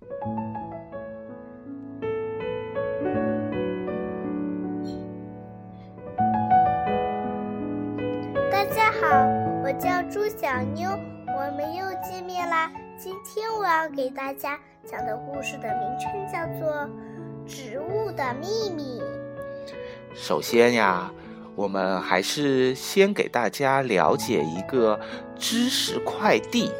大家好，我叫朱小妞，我们又见面啦。今天我要给大家讲的故事的名称叫做《植物的秘密》。首先呀，我们还是先给大家了解一个知识快递。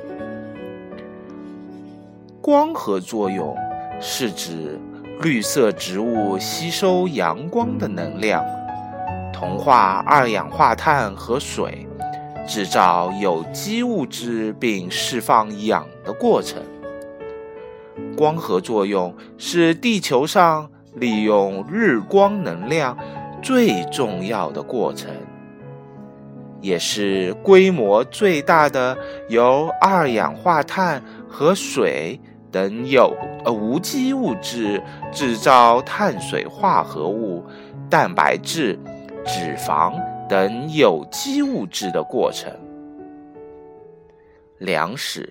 光合作用是指绿色植物吸收阳光的能量，同化二氧化碳和水，制造有机物质并释放氧的过程。光合作用是地球上利用日光能量最重要的过程，也是规模最大的由二氧化碳和水。等有呃无机物质制造碳水化合物、蛋白质、脂肪等有机物质的过程。粮食、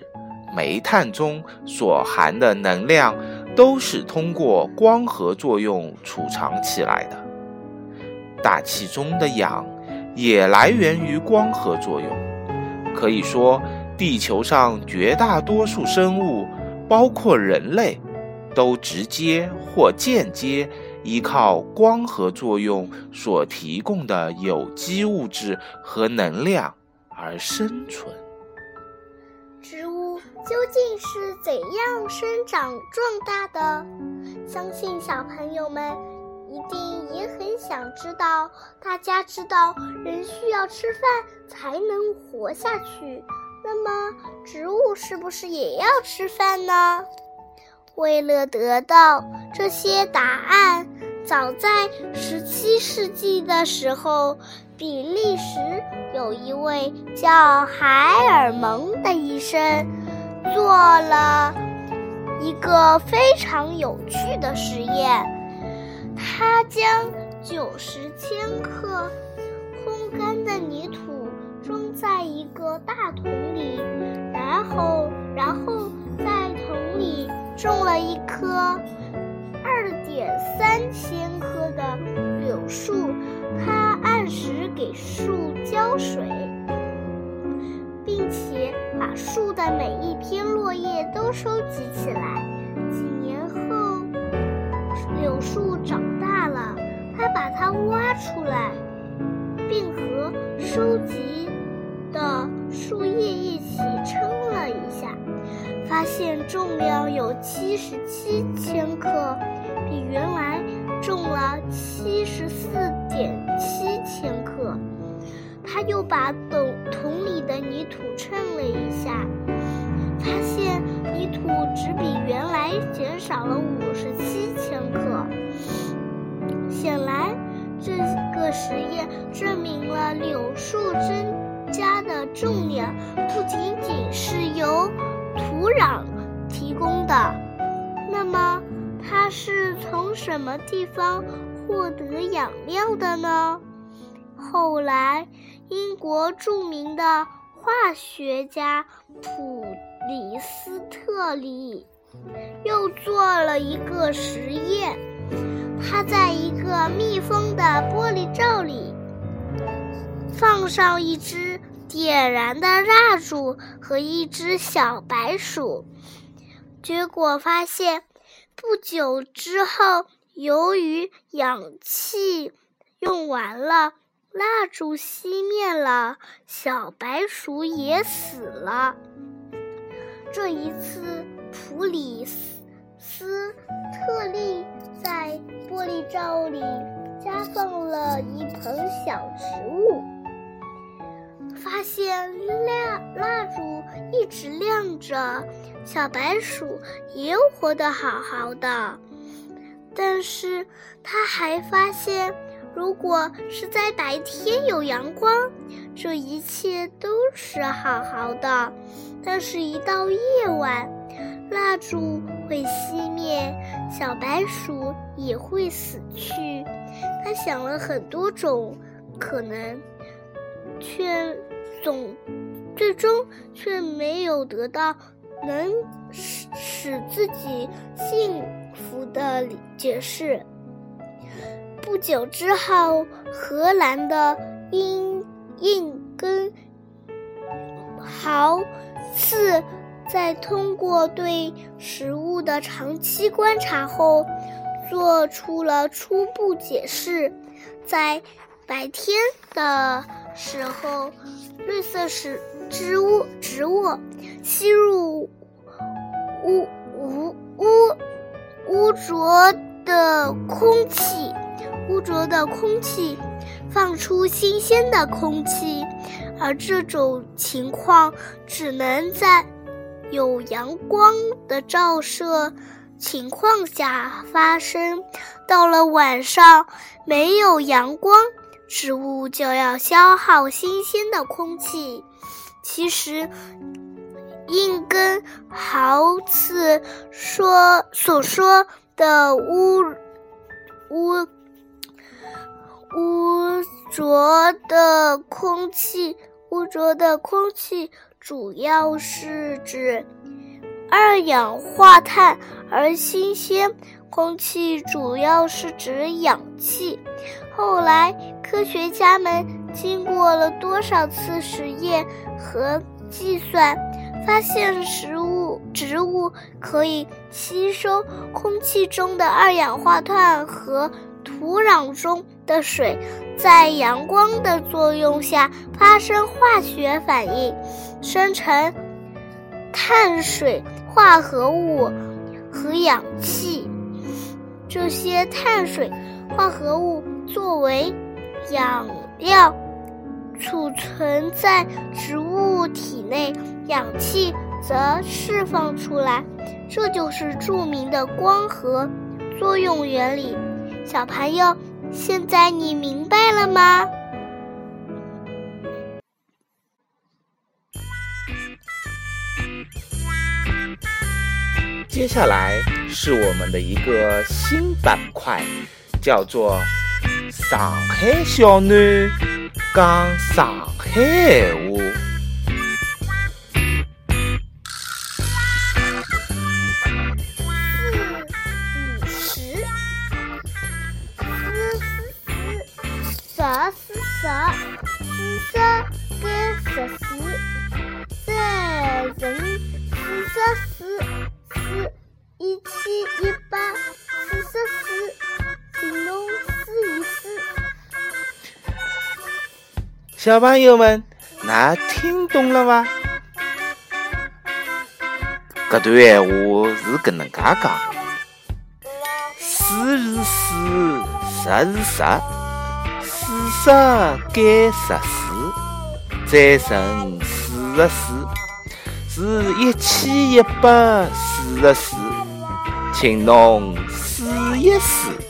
煤炭中所含的能量都是通过光合作用储藏起来的。大气中的氧也来源于光合作用。可以说，地球上绝大多数生物。包括人类，都直接或间接依靠光合作用所提供的有机物质和能量而生存。植物究竟是怎样生长壮大的？相信小朋友们一定也很想知道。大家知道，人需要吃饭才能活下去。那么，植物是不是也要吃饭呢？为了得到这些答案，早在十七世纪的时候，比利时有一位叫海尔蒙的医生，做了一个非常有趣的实验。他将九十千克烘干的泥土。装在一个大桶里，然后，然后在桶里种了一棵二点三千棵的柳树。他按时给树浇水，并且把树的每一片落叶都收集起来。几年后，柳树长大了，他把它挖出来，并和收集。的树叶一起称了一下，发现重量有七十七千克，比原来重了七十四点七千克。他又把桶桶里的泥土称了一下，发现泥土只比原来减少了五十七千克。显然，这个实验证明了柳树真。重量不仅仅是由土壤提供的，那么它是从什么地方获得养料的呢？后来，英国著名的化学家普里斯特里又做了一个实验，他在一个密封的玻璃罩里。放上一只点燃的蜡烛和一只小白鼠，结果发现，不久之后，由于氧气用完了，蜡烛熄灭了，小白鼠也死了。这一次，普里斯斯特利在玻璃罩里加放了一盆小植物。发现蜡蜡烛一直亮着，小白鼠也活得好好的。但是他还发现，如果是在白天有阳光，这一切都是好好的。但是，一到夜晚，蜡烛会熄灭，小白鼠也会死去。他想了很多种可能，却。总，最终却没有得到能使使自己幸福的解释。不久之后，荷兰的英印根豪次在通过对食物的长期观察后，做出了初步解释：在白天的时候，绿色是植物植物吸入污污污污浊的空气，污浊的空气放出新鲜的空气，而这种情况只能在有阳光的照射情况下发生。到了晚上，没有阳光。植物就要消耗新鲜的空气。其实，硬根豪斯说所说的污污污浊的空气，污浊的空气主要是指二氧化碳，而新鲜空气主要是指氧气。后来，科学家们经过了多少次实验和计算，发现食物植物可以吸收空气中的二氧化碳和土壤中的水，在阳光的作用下发生化学反应，生成碳水化合物和氧气。这些碳水化合物。作为养料，储存在植物体内，氧气则释放出来，这就是著名的光合作用原理。小朋友，现在你明白了吗？接下来是我们的一个新板块，叫做。上海小囡讲上海话。四五十，四十四，四十该十四，三十四十四，四一七一八，四十四，形容词语。小朋友们，那听懂了吗？这段闲话是搿能介讲：四是四，十是十，四十减十四，再乘四十四，是一千一百四十四。请侬试一试。